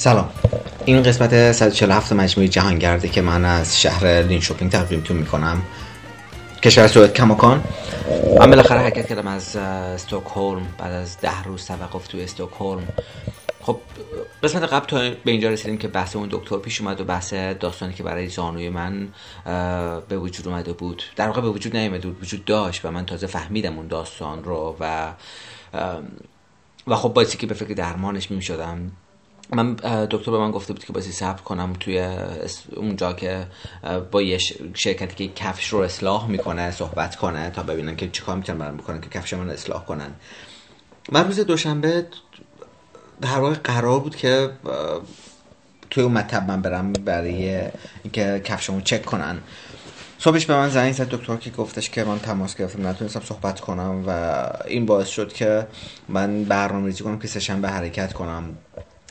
سلام. این قسمت 147 مجموعه جهانگرده که من از شهر لین شوپینگ تقدیمتون می‌کنم. کشور سوئد کماکان. من بالاخره حرکت کردم از استکهلم بعد از ده روز توقف توی استکهلم. خب قسمت قبل تا به اینجا رسیدیم که بحث اون دکتر پیش اومد و بحث داستانی که برای زانوی من به وجود اومده بود. در واقع به وجود نیومده بود وجود داشت و من تازه فهمیدم اون داستان رو و و خب باعثی که به فکر درمانش می شدم من دکتر به من گفته بود که بازی صبر کنم توی اونجا که با یه شرکتی که کفش رو اصلاح می‌کنه صحبت کنه تا ببینن که چیکار می‌تونن برام بکنن که کفش من اصلاح کنن. من روز دوشنبه در واقع قرار بود که توی اون مطب من برم برای اینکه کفشمو چک کنن. صبحش به من زنگ زد دکتر که گفتش که من تماس گرفتم نتونستم صحبت کنم و این باعث شد که من برنامه ریزی کنم که سهشنبه حرکت کنم.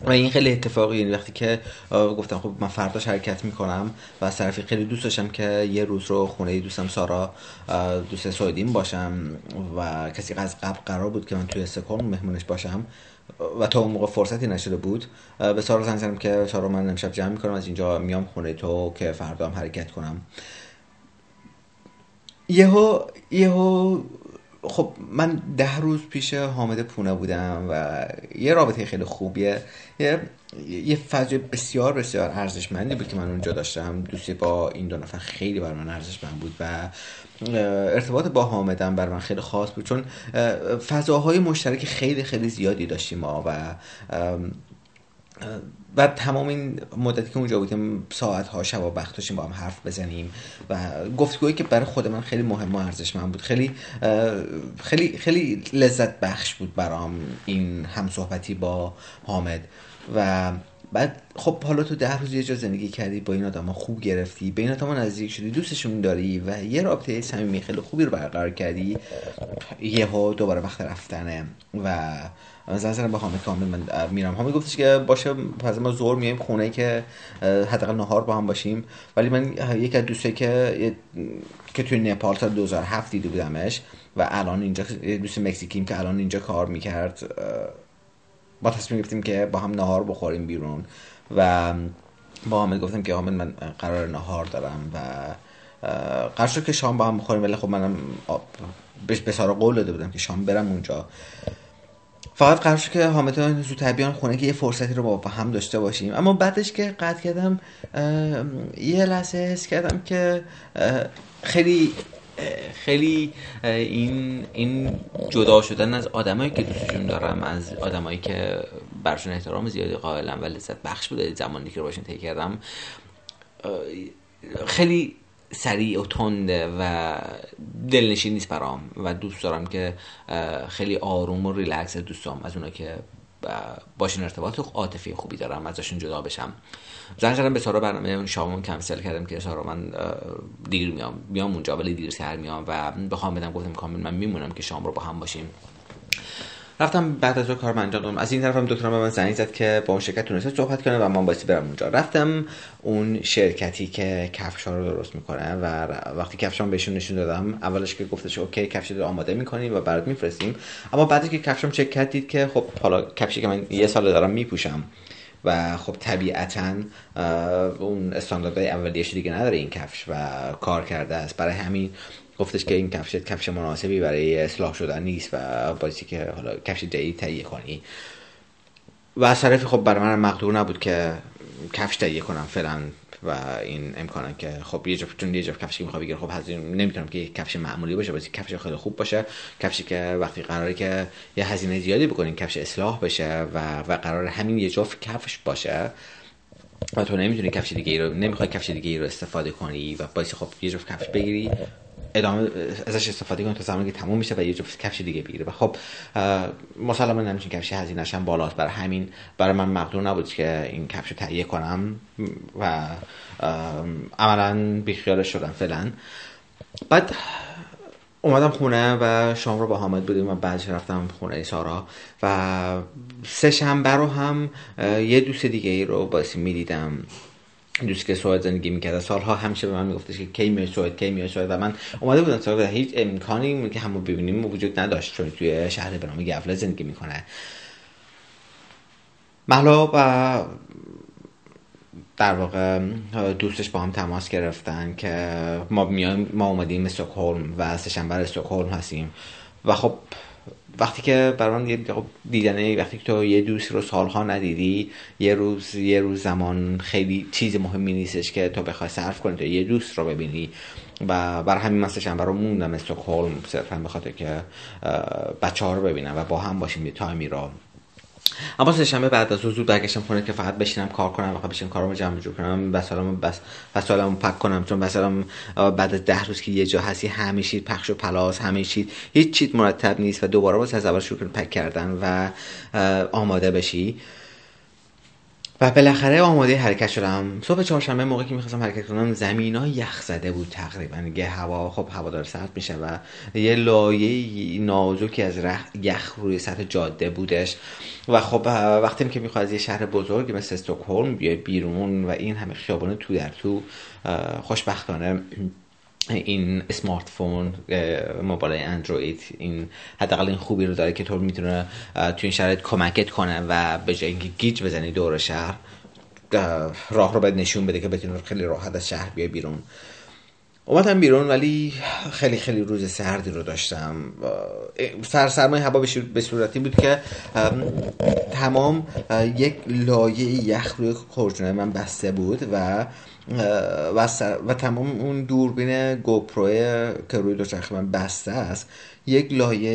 و این خیلی اتفاقی یعنی وقتی که گفتم خب من فرداش حرکت می‌کنم و از طرفی خیلی دوست داشتم که یه روز رو خونه دوستم سارا دوست سویدین باشم و کسی از قبل قرار بود که من توی سکون مهمونش باشم و تا اون موقع فرصتی نشده بود. به سارا زنگ زدم که سارا من امشب جمع می‌کنم از اینجا میام خونه تو که فردا هم حرکت کنم. یهو یهو خب من ده روز پیش حامد پونه بودم و یه رابطه خیلی خوبیه. یه یه فضای بسیار بسیار ارزشمندی بود که من اونجا داشتم. دوستی با این دو نفر خیلی بر من ارزشمند بود و ارتباط با حامدم بر من خیلی خاص بود. چون فضاهای مشترک خیلی خیلی زیادی داشتیم ما و و تمام این مدتی که اونجا بودیم ساعت ها شب و وقت داشتیم با هم حرف بزنیم و گفتگویی که برای خود من خیلی مهم و ارزشمند بود. خیلی خیلی خیلی لذت بخش بود برام این هم صحبتی با حامد. و بعد خب حالا تو ده روز یه جا زندگی کردی با این آدم خوب گرفتی به این آدم نزدیک شدی دوستشون داری و یه رابطه صمیمی خیلی خوبی رو برقرار کردی یهو دوباره وقت رفتنه و مثلا زنگ به حامد کامل من میرم. حامد گفتش که باشه پس ما زور میایم خونه که حداقل نهار با هم باشیم. ولی من یک از دوستایی که که توی نپال تا 2007 دیده بودمش و الان اینجا دوست مکزیکیم که الان اینجا کار می‌کرد با تصمیم گرفتیم که با هم نهار بخوریم بیرون و با حامد گفتم که حامد من قرار نهار دارم و قرار شد که شام با هم بخوریم ولی خب منم به سارا قول داده بودم که شام برم اونجا. فقط قرار شد که حامد زودتر بیان خونه که یه فرصتی رو با هم داشته باشیم. اما بعدش که قطع کردم یه لحظه حس کردم که خیلی خیلی این این جدا شدن از آدمایی که دوستشون دارم از آدمایی که برشون احترام زیادی قائلم و لذت بخش بوده زمانی که باشون کردم خیلی سریع و تنده و دلنشین نیست برام و دوست دارم که خیلی آروم و ریلکس دوستام از اونا که باشون ارتباط عاطفی خوبی دارم ازشون جدا بشم. زنگ زدم به سارا برنامه شامون کنسل کردم که سارا من دیر میام میام اونجا ولی دیر سر میام و بخوام بدم گفتم کامل من میمونم که شام رو با هم باشیم. رفتم بعد از کار انجام دادم. از این طرفم دکترم به من زنگ زد که با اون شرکت تونسته صحبت کنه و من باید برم اونجا. رفتم اون شرکتی که کفشا رو درست می‌کنه و وقتی کفشام بهشون نشون دادم اولش که گفتش اوکی کفش رو آماده می‌کنیم و برات میفرستیم. اما بعدی که کفشام چک کردید که خب حالا کفشی که من یه سال دارم میپوشم و خب طبیعتا اون استانداردهای اولیش دیگه نداره این کفش و کار کرده است. برای همین گفتش که این کفش کفش مناسبی برای اصلاح شدن نیست و بایستی که حالا کفش جدید تهیه کنی. و از طرفی خب برای من مقدور نبود که کفش تهیه کنم فعلا و این امکانه که خب یه جفت چون یه جفت کفشی می‌خوام بگیرم خب هزینه نمی‌تونم که کفش معمولی باشه باشه کفش خیلی خوب باشه. کفشی که وقتی قراره که یه هزینه زیادی بکنین کفش اصلاح بشه و و قرار همین یه جفت کفش باشه و تو نمی‌تونی کفش دیگه ای رو نمی‌خوای کفش دیگه ای رو استفاده کنی و باعث خب یه جفت کفش بگیری ادامه ازش استفاده کنید تا زمانی که تموم میشه و یه جفت کفش دیگه بگیره. و خب مسلما نمیشه کفش هزینه‌اش هم بالاست. برای همین برای من مقدور نبود که این کفش تهیه کنم و عملا بیخیالش شدم فعلا. بعد اومدم خونه و شام رو با حامد بودیم و بعدش رفتم خونه سارا و سه شنبه رو هم یه دوست دیگه ای رو باسی می‌دیدم. دوست که سوئد زندگی می‌کرد سالها همیشه به من میگفتش که کی میای سوئد کی میای سوئد؟ و من اومده بودم سوئد هیچ امکانی که همو ببینیم وجود نداشت. چون توی شهر به نام گفله زندگی می‌کنه. محلا و در واقع دوستش با هم تماس گرفتن که ما میایم ما اومدیم استکهلم و سهشنبه استکهلم هستیم. و خب وقتی که برام خب دیدن وقتی که تو یه دوست رو سالها ندیدی یه روز یه روز زمان خیلی چیز مهمی نیستش که تو بخوای صرف کنی تو یه دوست رو ببینی. و بر همین من سهشنبه رو موندم استکهلم صرفا به که بچه ها رو ببینم و با هم باشیم یه تایمی رو. اما سهشنبه بعد از زود برگشتم خونه که فقط بشینم کار کنم فقط بشینم کارمو جمع جور کنم وسایلمو بس وسایلمو پک کنم. چون وسایلم بعد از ده روز که یه جا هستی همه چیز پخش و پلاس همه چیز هیچ چیز مرتب نیست و دوباره باز از اول شروع پک کردن و آماده بشی. و بالاخره آماده حرکت شدم. صبح چهارشنبه موقعی که می‌خواستم حرکت کنم زمین ها یخ زده بود تقریبا. یه هوا خب هوا داره سرد میشه و یه لایه نازکی از یخ روی سطح جاده بودش. و خب وقتی که می‌خواد از یه شهر بزرگ مثل استکهلم بیای بیرون و این همه خیابان تو در تو خوشبختانه این سمارت فون موبایل اندروید این حداقل این خوبی رو داره که تو می‌تونه تو این شرایط کمکت کنه و به جای اینکه گیج بزنی دور شهر راه رو باید نشون بده که بتونی خیلی راحت از شهر بیای بیرون. اومدم بیرون ولی خیلی خیلی روز سردی رو داشتم. سر سرمای هوا به صورتی بود که تمام یک لایه یخ روی خورجون من بسته بود و و, و تمام اون دوربین GoPro که روی دوچرخه من بسته است یک لایه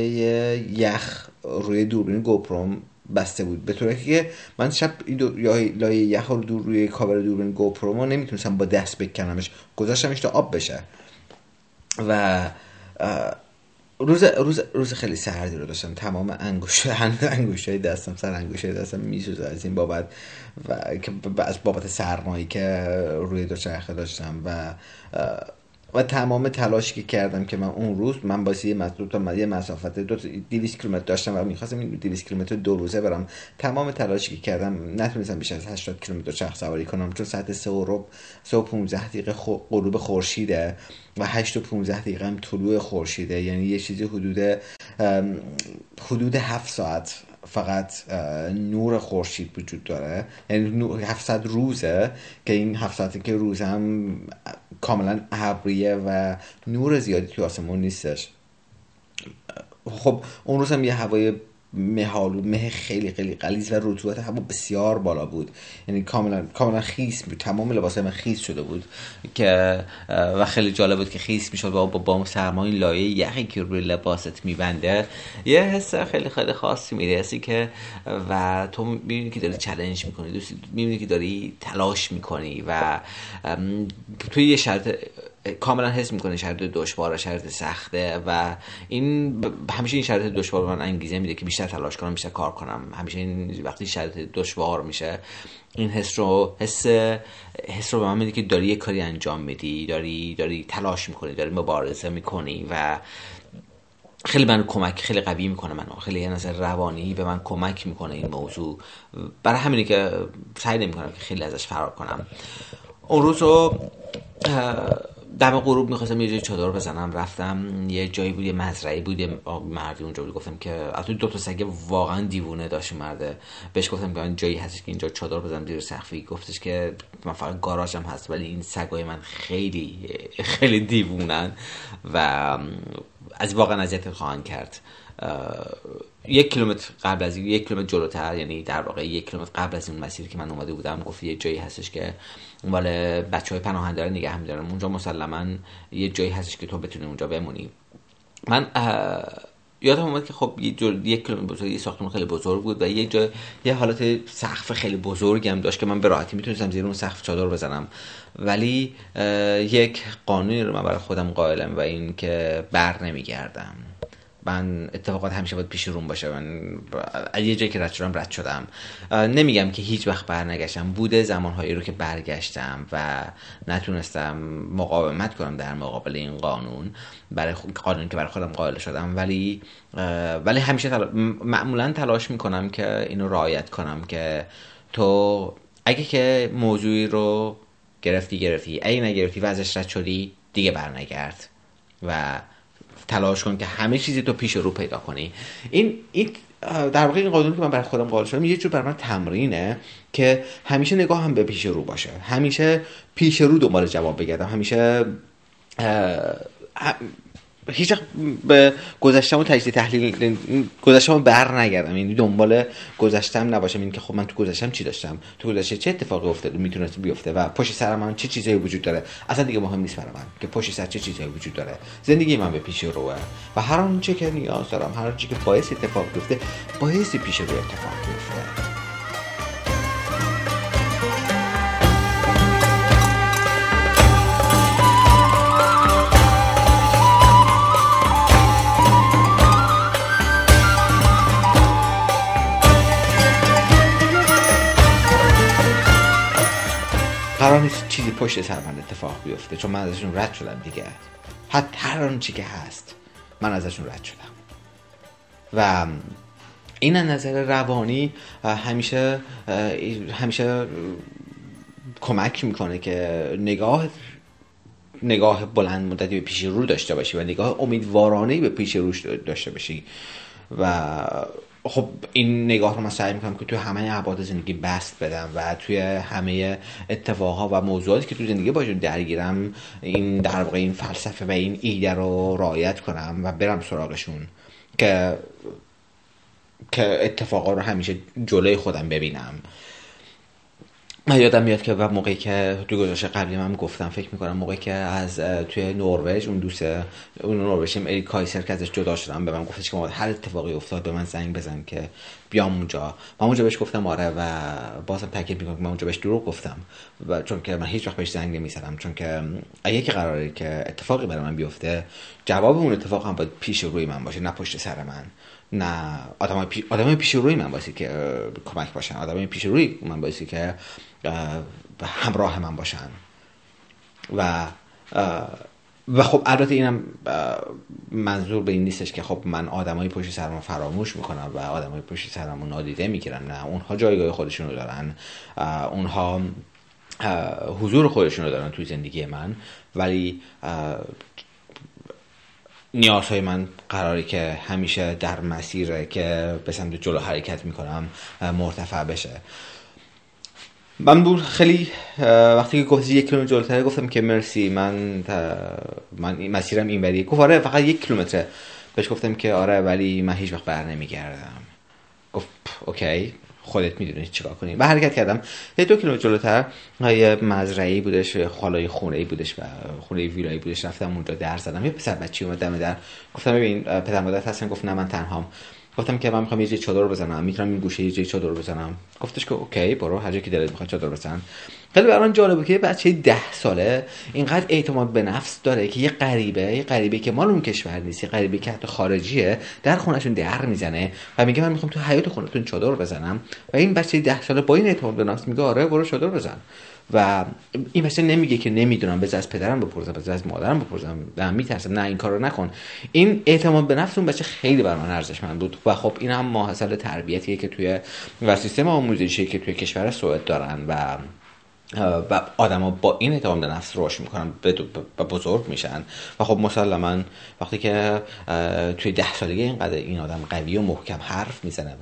یخ روی دوربین GoPro بسته بود. به طوری که من شب این لایه یخ رو دور روی کاور دوربین GoPro ما نمی‌تونستم با دست بکنمش. گذاشتمش تا آب بشه. و روز روز روز خیلی سردی رو داشتم. تمام انگوش های دستم سر انگوش دستم میسوزه از این بابت. و از بابت سرمایی که روی دوچرخه داشتم و و تمام تلاشی که کردم که من اون روز من با یه مسافت یه مسافت دو 200 کیلومتر داشتم و می‌خواستم این 200 کیلومتر دو روزه برم. تمام تلاشی که کردم نتونستم بیش از 80 کیلومتر چرخ سواری کنم چون ساعت 3 و ربع 3 و 15 دقیقه غروب خورشیده و 8 و 15 دقیقه هم طلوع خورشیده. یعنی یه چیزی حدود حدود 7 ساعت فقط نور خورشید وجود داره. یعنی 700 روزه که این 700 که روز هم کاملا ابریه و نور زیادی توی آسمون نیستش. خب اون روز هم یه هوای مهالو مه خیلی خیلی قلیز و رطوبت هوا بسیار بالا بود. یعنی کاملا کاملا خیس بود. تمام لباس من خیس شده بود که و خیلی جالب بود که خیس می‌شد با با, با سرمای لایه یخی که روی لباست میبنده. یه حس خیلی خیلی خاصی می‌رسی که و تو می‌بینی که داری چلنج می‌کنی. می‌بینی که داری تلاش می‌کنی و توی یه شرط کاملا حس می‌کنه شرط دشوار شرط سخته و این همیشه این شرط دشوار من انگیزه میده که بیشتر تلاش کنم بیشتر کار کنم. همیشه این وقتی شرط دشوار میشه این حس رو حس حس رو به من میده که داری یه کاری انجام میدی داری داری تلاش می‌کنی داری مبارزه می‌کنی و خیلی من کمک خیلی قوی می‌کنه منو. خیلی یه نظر روانی به من کمک می‌کنه این موضوع. برای همینی که سعی نمی‌کنم که خیلی ازش فرار کنم. اون روز رو دم غروب می‌خواستم یه جای چادر بزنم رفتم یه جایی بود یه مزرعه بود یه مردی اونجا بود. گفتم که از دو تا سگ واقعا دیوونه داشت مرده بهش گفتم که جایی هستش که اینجا چادر بزنم زیر سقفی. گفتش که من فقط گاراژم هست ولی این سگای من خیلی خیلی دیوونن و از واقعا اذیت خواهند کرد. یک کیلومتر قبل از یک کیلومتر جلوتر یعنی در واقع یک کیلومتر قبل از این مسیری که من اومده بودم گفت یه جایی هستش که مال بچه های پناهنده رو نگه میدارم اونجا مسلما یه جایی هستش که تو بتونی اونجا بمونی. من یادم اومد که خب یک کیلومتر بزرگ یه ساختمان خیلی بزرگ بود و یه جای یه حالت سقف خیلی بزرگی هم داشت که من به راحتی می‌تونستم زیر اون سقف چادر بزنم. ولی یک قانونی رو من برای خودم قائلم و این که بر نمیگردم. من اتفاقات همیشه باید پیش روم باشه. من یه جایی که رد شدم رد شدم. نمیگم که هیچ وقت برنگشتم. بوده زمانهایی رو که برگشتم و نتونستم مقاومت کنم در مقابل این قانون. برای قانون که برای خودم قائل شدم. ولی ولی همیشه معمولا تلاش می‌کنم که اینو رعایت کنم که تو اگه که موضوعی رو گرفتی گرفتی. اگه نگرفتی و ازش رد شدی دیگه برنگرد. و تلاش کن که همه چیزی تو پیش رو پیدا کنی. این این در واقع این قانونی که من برای خودم قائل شدم یه جور برای من تمرینه که همیشه نگاه هم به پیش رو باشه. همیشه پیش رو دنبال جواب بگردم. همیشه هیچ به گذشتم و تجدید تحلیل گذشتم بر نگردم. یعنی دنبال گذشتم نباشم. این که خب من تو گذشتم چی داشتم؟ تو گذشته چه اتفاقی افتاده؟ می‌تونست بیفته و پشت سر من چه چیزایی وجود داره؟ اصلا دیگه مهم نیست برای من که پشت سر چه چیزایی وجود داره. زندگی من به پیش روه. و هر آنچه که نیاز دارم هر آنچه که باعث اتفاق بیفته باعث پیش رو اتفاق بیفته. پشت سر من اتفاق بیفته چون من ازشون رد شدم دیگه. حتی هر آن چی که هست من ازشون رد شدم. و این نظر روانی همیشه همیشه کمک می‌کنه که نگاه نگاه بلند مدتی به پیش رو داشته باشی و نگاه امیدوارانه به پیش روش داشته باشی. و خب این نگاه رو من سعی می‌کنم که توی همه ابعاد زندگی بست بدم و توی همه اتفاقها و موضوعاتی که توی زندگی باشون درگیرم این در واقع این فلسفه و این ایده رو رعایت کنم و برم سراغشون که که اتفاقا رو همیشه جلوی خودم ببینم. من یادم میاد که و موقعی که تو گذاشته قبلی من گفتم فکر می‌کنم موقعی که از توی نروژ اون دوست اون نروژیم ای کایسر که ازش جدا شدم به من گفتش که هر اتفاقی افتاد به من زنگ بزن که بیام اونجا. من اونجا بهش گفتم آره و بازم تاکید می‌کنم که من اونجا بهش دروغ گفتم. و چون که من هیچ وقت بهش زنگ نمی‌زنم. چون که اگه که قراره که اتفاقی برای من بیفته جواب اون اتفاق هم باید پیش روی من باشه نه پشت سر من. نه آدم پی... آدم پیش روی من باشه که کمک باشن. آدم پیش روی من باشه که همراه من باشن. و و خب البته اینم منظور به این نیستش که خب من آدمای پشت سرم فراموش می‌کنم و آدمای پشت سرم نادیده می‌گیرم. نه اونها جایگاه خودشون رو دارن. اونها حضور خودشون رو دارن توی زندگی من. ولی نیازهای من قراره که همیشه در مسیر که به سمت جلو حرکت می‌کنم مرتفع بشه. من بود خیلی وقتی که گفتی یک کیلومتر جلوتر گفتم که مرسی من من مسیرم این ولی گفت آره فقط یک کیلومتر. بهش گفتم که آره ولی من هیچ وقت بر نمیگردم. گفت OK. خودت می‌دونی چیکار کنی. و حرکت کردم. یه دو کیلومتر جلوتر یه مزرعه بودش خالای خونه بودش و خونه ویلایی بودش. رفتم اونجا در زدم. یه پسر بچه‌ای اومد دم در. گفتم ببین پدر مادرت هستن. گفت نه من تنهام. گفتم که من می‌خوام یه جای چادر بزنم. می‌تونم این گوشه یه جای چادر بزنم. گفتش که OK برو. هر جایی که دلت می‌خواد چادر بزن. خیلی برام جالبه که بچه ده ساله اینقدر اعتماد به نفس داره که یه غریبه یه غریبه که مال اون کشور نیست یه غریبه که حتی خارجیه در خونشون در می‌زنه و میگه من می‌خوام تو حیات خونتون چادر بزنم. و این بچه ده ساله با این اعتماد به نفس میگه آره برو چادر بزن. و این بچه نمیگه که نمی‌دونم بذار از پدرم بپرسم بذار از مادرم بپرسم. نه میترسم. نه این کارو نکن. این اعتماد به نفس اون بچه خیلی بر من ارزشمند بود. و خب این هم ماحصل تربیتیه که توی و سیستم آموزشی که توی کشور سوئد دارن و و آدما با این اعتماد به نفس رشد می‌کنن و بزرگ میشن. و خب مسلما وقتی که توی ده سالگی اینقدر این آدم قوی و محکم حرف می‌زنه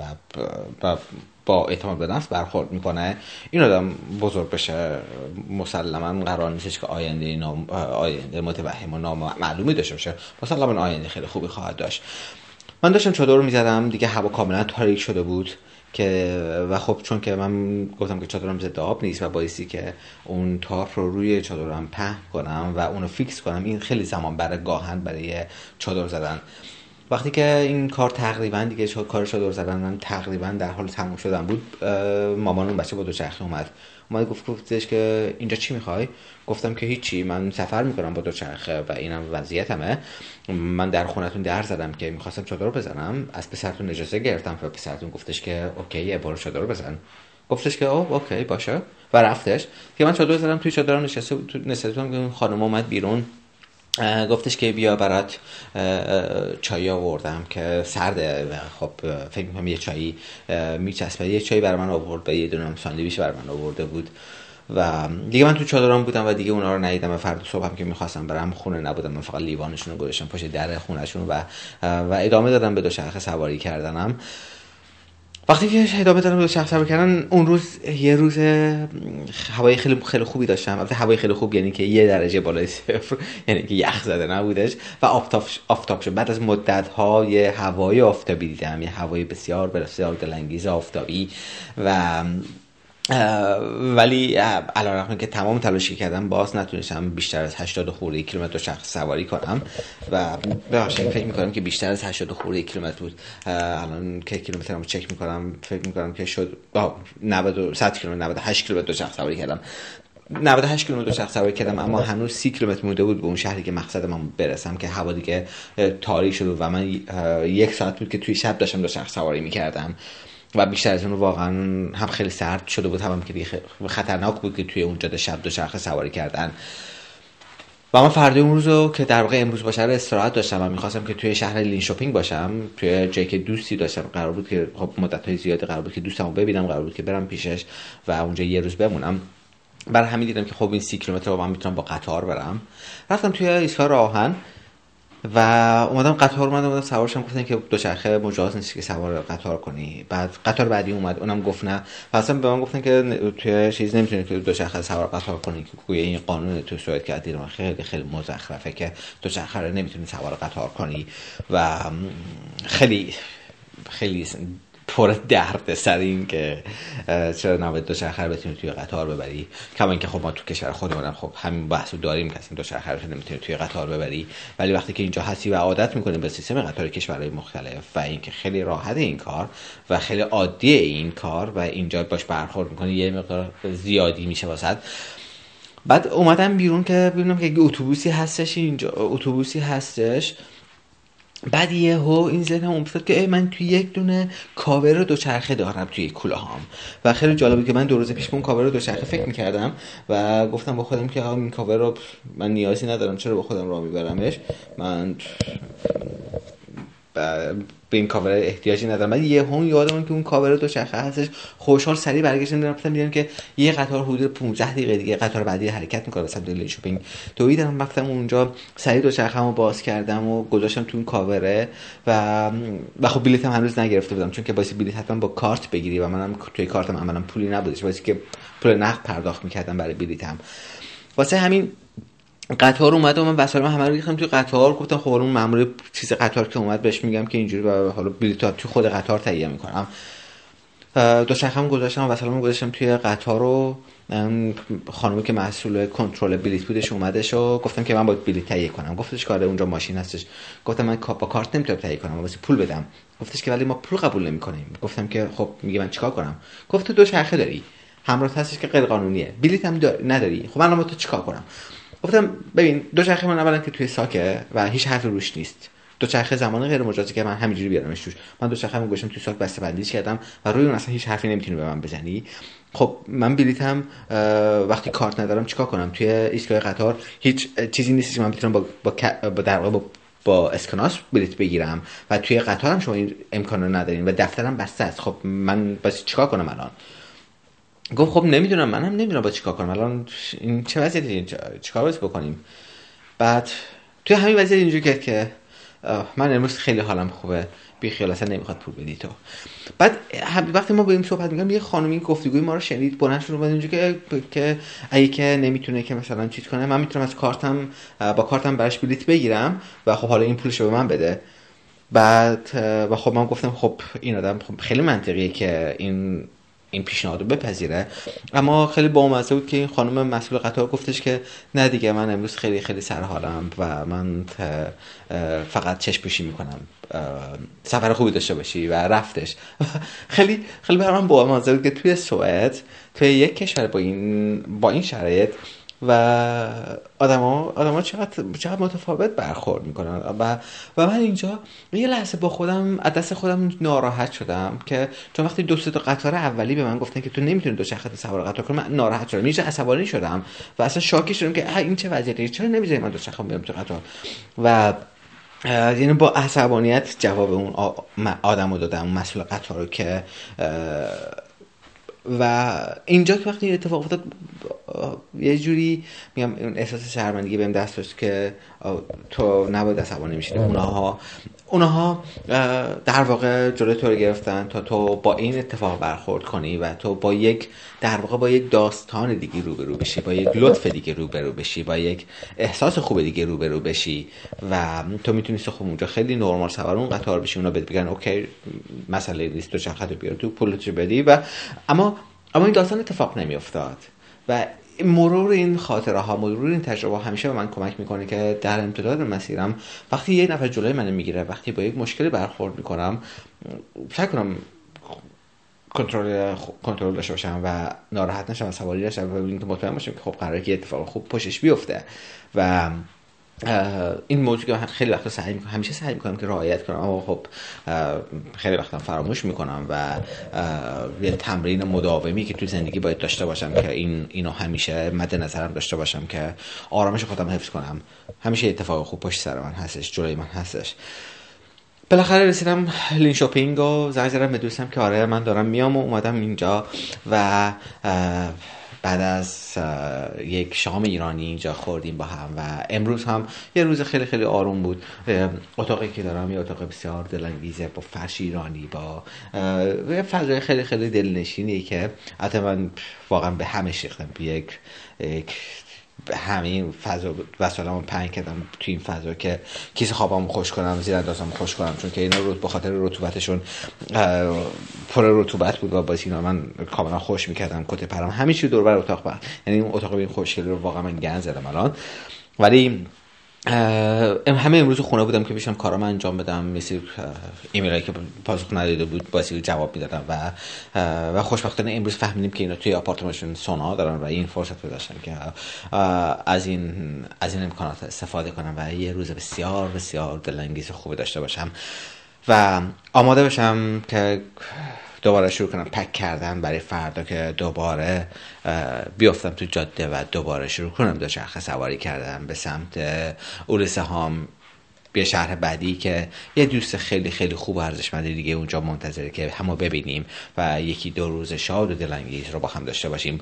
و با اعتماد به نفس برخورد می‌کنه. این آدم بزرگ بشه مسلما قرار نیستش که آینده نام آینده متوهم و نامعلومی داشته باشه. مسلما آینده خیلی خوبی خواهد داشت. من داشتم چادر رو می‌زدم دیگه هوا کاملا تاریک شده بود که و خب چون که من گفتم که چادرم ضد آب نیست و بایستی که اون تاپ رو روی چادرم پهن کنم و اونو فیکس کنم این خیلی زمان برای گاهن برای چادر زدن. وقتی که این کار تقریبا دیگه کار چادر زدن من تقریبا در حال تموم شدن بود مامان اون بچه با دوچرخه اومد. اومد گفت گفتش که اینجا چی می‌خوای؟ گفتم که هیچی من سفر می‌کنم با دوچرخه و اینم وضعیتمه. من در خونتون در زدم که می‌خواستم چادر بزنم. از پسرتون اجازه گرفتم و پسرتون گفتش که OK برو چادر رو بزن. گفتش که اوه OK باشه. و رفتش. که من چادر زدم توی چادر نشسته نشسته که خانم اومد بیرون. گفتش که بیا برات چای آوردم که سرده و خب فکر می‌کنم یه چایی میچسبه یه چای برای من آورد و یه دونم ساندویچ برای من آورده بود. و دیگه من تو چادران بودم و دیگه اونا رو ندیدم و فردا صبح هم که می‌خواستم برم خونه نبودم. من فقط لیوانشون رو گذاشتم پشت در خونهشون و و ادامه دادم به دوچرخه سواری کردنم. وقتی که ادامه دادم به شخص سواری کردن اون روز یه روز هوای خیلی خیلی خوبی داشتم. البته هوای خیلی خوب یعنی که یه درجه بالای صفر یعنی که یخ زده نبودش. و آفتاب آفتاب شد. بعد از مدت های هوای آفتابی دیدم. یه هوای بسیار بسیار دلانگیز آفتابی. و ولی علیرغم که تمام تلاشی کردم باز نتونستم بیشتر از 80 خورده کیلومتر شخص سواری کنم. و ببخشید فکر می‌کنم که بیشتر از 80 خورده کیلومتر بود. الان که کیلومترمو چک می‌کنم فکر می‌کنم که شد 90 100 کیلومتر 98 کیلومتر شخص سواری کردم. 98 کیلومتر شخص سواری کردم اما هنوز 30 کیلومتر مونده بود به اون شهری که مقصد من برسم که هوا دیگه تاریک شد و من یک ساعت بود که توی شب داشتم دو شخص سواری می‌کردم. و بیشتر از اون واقعا هم خیلی سرد شده بود هم, که خطرناک بود که توی اونجا شب دو شرخ سواری کردن. و من فردا اون روز که در واقع امروز باشه رو استراحت داشتم و می‌خواستم که توی شهر لین شاپینگ باشم توی جایی که دوستی داشتم قرار بود که خب مدت های زیادی قرار بود که دوستمو ببینم قرار بود که برم پیشش و اونجا یه روز بمونم. برای همین دیدم که خب این سی کیلومتر رو من می‌تونم با قطار برم. رفتم توی ایستگاه راهن. و اومدم قطار اومدم اومدم سوارشم گفتن که دوچرخه مجاز نیست که سوار قطار کنی. بعد قطار بعدی اومد اونم گفت نه. اصلا به من گفتن که توی چیز نمی‌تونی که دوچرخه سوار قطار کنی که گویا این قانون تو سوئد که من خیلی خیلی مزخرفه که دوچرخه رو نمی‌تونی سوار قطار کنی. و خیلی خیلی پر درد سر این که چرا نباید دو چرخه بتونی توی قطار ببری؟ کما اینکه خب ما تو کشور خودمون خب همین بحثو داریم که دو چرخه رو نمی‌تونی توی قطار ببری. ولی وقتی که اینجا هستی و عادت می‌کنیم به سیستم قطار کشورهای مختلف و اینکه خیلی راحت این کار و خیلی عادی این کار و اینجا باش برخورد می‌کنی یه مقدار زیادی میشه واسط بعد اومدم بیرون که ببینم که اتوبوسی هستش اینجا اتوبوسی هستش بعد یه هو این ذهنم افتاد که ای من توی یک دونه کاور دوچرخه دارم توی کلاهام و خیلی جالبه که من دو روز پیش به اون کاور دوچرخه فکر می‌کردم و گفتم با خودم که این کاور رو من نیازی ندارم چرا با خودم راه میبرمش؟ من به این کاور احتیاجی ندارم. بعد یه هم یادم که اون کاور دوچرخه هستش خوشحال سری برگشتم رفتم دیدم که یه قطار حدود 15 دقیقه دیگه قطار بعدی حرکت می‌کنه سمت لیلی شوپینگ دویدم رفتم اونجا سری دو شخه‌مو باز کردم و گذاشتم تو اون کاوره و و خب بلیطم هنوز نگرفته بودم چون که واسه بلیط حتما با کارت بگیری و منم توی کارتم عملا پولی نبودش واسه که پول نقد پرداخت می‌کردم برای بلیطم واسه همین قطار اومد و من وسایل همه رو ریختم توی قطار. گفتم خب اون مامور چیز قطار که اومد بهش میگم که اینجوری و حالا بلیط توی خود قطار تهیه می‌کنم. دو شخم گذاشتم وسایلمو گذاشتم توی قطار رو خانمی که مسئول کنترل بلیط بودش اومدش و گفتم که من باید بلیط تهیه کنم. گفتش کار اونجا ماشین هستش. گفتم من با کارت نمی‌تونم تهیه کنم واسه پول بدم. گفتش که ولی ما پول قبول نمی‌کنیم. گفتم که خب میگه من چیکار کنم؟ گفت تو دو داری. همراه هستش که غیر قانونیه. بلیط هم نداری. خب من تو چیکار کنم؟ گفتم ببین دو چرخه من اولا که توی ساکه و هیچ حرفی روش نیست. دو چرخه زمان غیر مجازی که من همینجوری بیارمش توش. من دو چرخه گوشم توی ساک بسته بندی کردم و روی اون اصلا هیچ حرفی نمی‌تونی به من بزنی. خب من بلیتم وقتی کارت ندارم چیکار کنم؟ توی ایستگاه قطار هیچ چیزی نیست که من بتونم با, با, با در با با اسکناس بلیت بگیرم و توی قطارم شما این امکان رو ندارین و دفترم بسته است. خب من بس چیکار کنم الان؟ گفت خب نمی‌دونم منم نمی‌دونم با چیکار کنم. الان این چه وضعیتی چیکار باید بکنیم؟ بعد توی همین وضعیت اینجوری کرد که من امروز خیلی حالم خوبه. بی خیال اصلا نمی‌خواد پول بدی تو. بعد وقتی ما با این صحبت میگم یه خانمی گفتگوی ما رو شنید بلند شد اومد اینجا که که اگه که نمی‌تونه که مثلا چیز کنه من می‌تونم از کارتم با کارتم براش بلیت بگیرم و خب حالا این پولش رو به من بده. بعد و خب من گفتم خب این آدم خب خیلی منطقیه که این این پیشنهاد رو بپذیره. اما خیلی با بود که این خانم مسئول قطار گفتش که نه دیگه من امروز خیلی خیلی سرحالم و من فقط چشم پوشی می‌کنم. سفر خوبی داشته باشی و رفتش. خیلی خیلی برای من با بود که توی سوئد توی یک کشور با این با این شرایط و آدما آدما چقدر چقدر متفاوت برخورد می‌کنن. و و من اینجا یه لحظه با خودم از دست خودم ناراحت شدم که چون وقتی دو تا قطار اولی به من گفتن که تو نمی‌تونی دو چرخه سوار قطار کنی من ناراحت شدم. اینجا عصبانی شدم و اصلا شاکی شدم که این چه وضعیتی چرا نمی‌ذاری من دو چرخه بیام تو قطار؟ و یعنی با عصبانیت جواب اون آدم رو دادم مسئول قطار رو که و اینجا که وقتی اتفاق افتاد یه جوری میگم اون احساس شرمندگی بهم دست داشت که تو نباید عصبانی میشید اونها اونها در واقع جلوی تو رو گرفتن تا تو با این اتفاق برخورد کنی و تو با یک در واقع با یک داستان دیگه روبرو بشی با یک لطف دیگه روبرو بشی با یک احساس خوب دیگه روبرو بشی و تو می‌تونی خب اونجا خیلی نرمال سوار اون قطار بشی اونا بهت بگن اوکی مسئله نیست تو چرخت بیار تو پولتو بدی و اما اما این داستان اتفاق نمیافتاد و مرور این خاطره ها مرور این تجربه همیشه به من کمک می‌کنه که در امتداد مسیرم وقتی یه نفر جلوی من می‌گیره وقتی با یک مشکلی برخورد می‌کنم سعی کنم کنترل کنترل داشته باشم و ناراحت نشم و سواری داشتم و مطمئن باشم که خب قراره که اتفاق خوب پشتش بیفته و این موضوع که خیلی وقت سعی می‌کنم همیشه سعی می‌کنم که رعایت کنم اما خب خیلی وقتا فراموش می‌کنم و یه تمرین مداومی که توی زندگی باید داشته باشم که این اینو همیشه مد نظرم داشته باشم که آرامش خودم حفظ کنم. همیشه اتفاق خوب پشت سر من هستش جلوی من هستش. بالاخره رسیدم لین شاپینگ و زنگ زدم به دوستم که آره من دارم میام و اومدم اینجا و بعد از یک شام ایرانی اینجا خوردیم با هم و امروز هم یه روز خیلی خیلی آروم بود. اتاقی که دارم یه اتاق بسیار دلانگیزه با فرش ایرانی با فضای خیلی خیلی دلنشینی که حتی من واقعا به همه شیختم. یک همین فضا وسایلمو پنگ کردم تو این فضا که کیسه خوابم خوش کنم زیر اندازم خوش کنم چون که اینا رو به خاطر رطوبتشون پر رطوبت بود و باز اینا من کاملا خوش می‌کردم کت پرم. همه چی دور بر اتاق بود یعنی اون اتاق این خوشگلی رو واقعا من گن زدم الان. ولی همه امروز خونه بودم که بیشم کارام انجام بدم. مثل ایمیل که پاسخ نداده بود باسی جواب می‌دادم و و خوشبختانه امروز فهمیدیم که اینا توی آپارتمانشون سونا دارن و این فرصت رو داشتن که از این از این امکانات استفاده کنم و یه روز بسیار بسیار دلانگیز خوبی داشته باشم. و آماده باشم که دوباره شروع کنم. پک کردن برای فردا که دوباره بیافتم تو جاده و دوباره شروع کنم. دو چرخ سواری کردن به سمت اولسه هام یه شهر بعدی که یه دوست خیلی خیلی خوب و ارزشمند دیگه اونجا منتظره که همو ببینیم و یکی دو روز شاد و دلانگیز رو با هم داشته باشیم.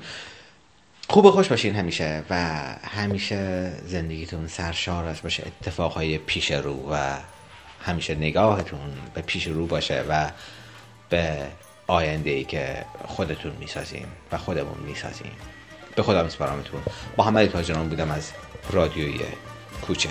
خوب خوش باشین همیشه و همیشه زندگیتون سرشار از باشه. اتفاقهای پیش رو و همیشه نگاهتون به پیش رو باشه و به آینده ای که خودتون می‌سازیم و خودمون می‌سازیم. به خدا میسپارمتون محمد تاجران بودم از رادیوی کوچه.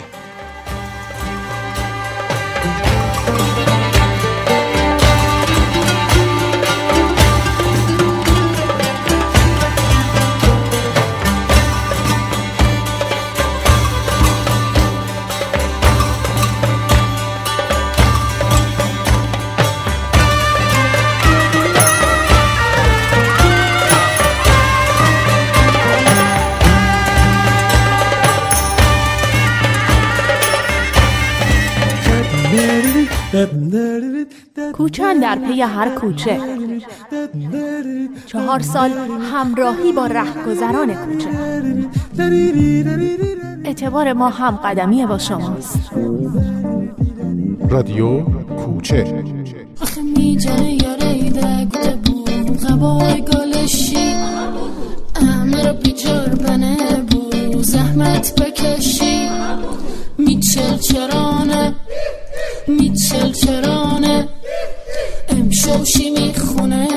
کوچن در پی هر کوچه. چهار سال همراهی با رهگذران کوچه. اعتبار ما هم قدمی با شماست. رادیو کوچه. زحمت بکشی. میچل چرانه. میچل چرانه امشوشی شی می‌خونه؟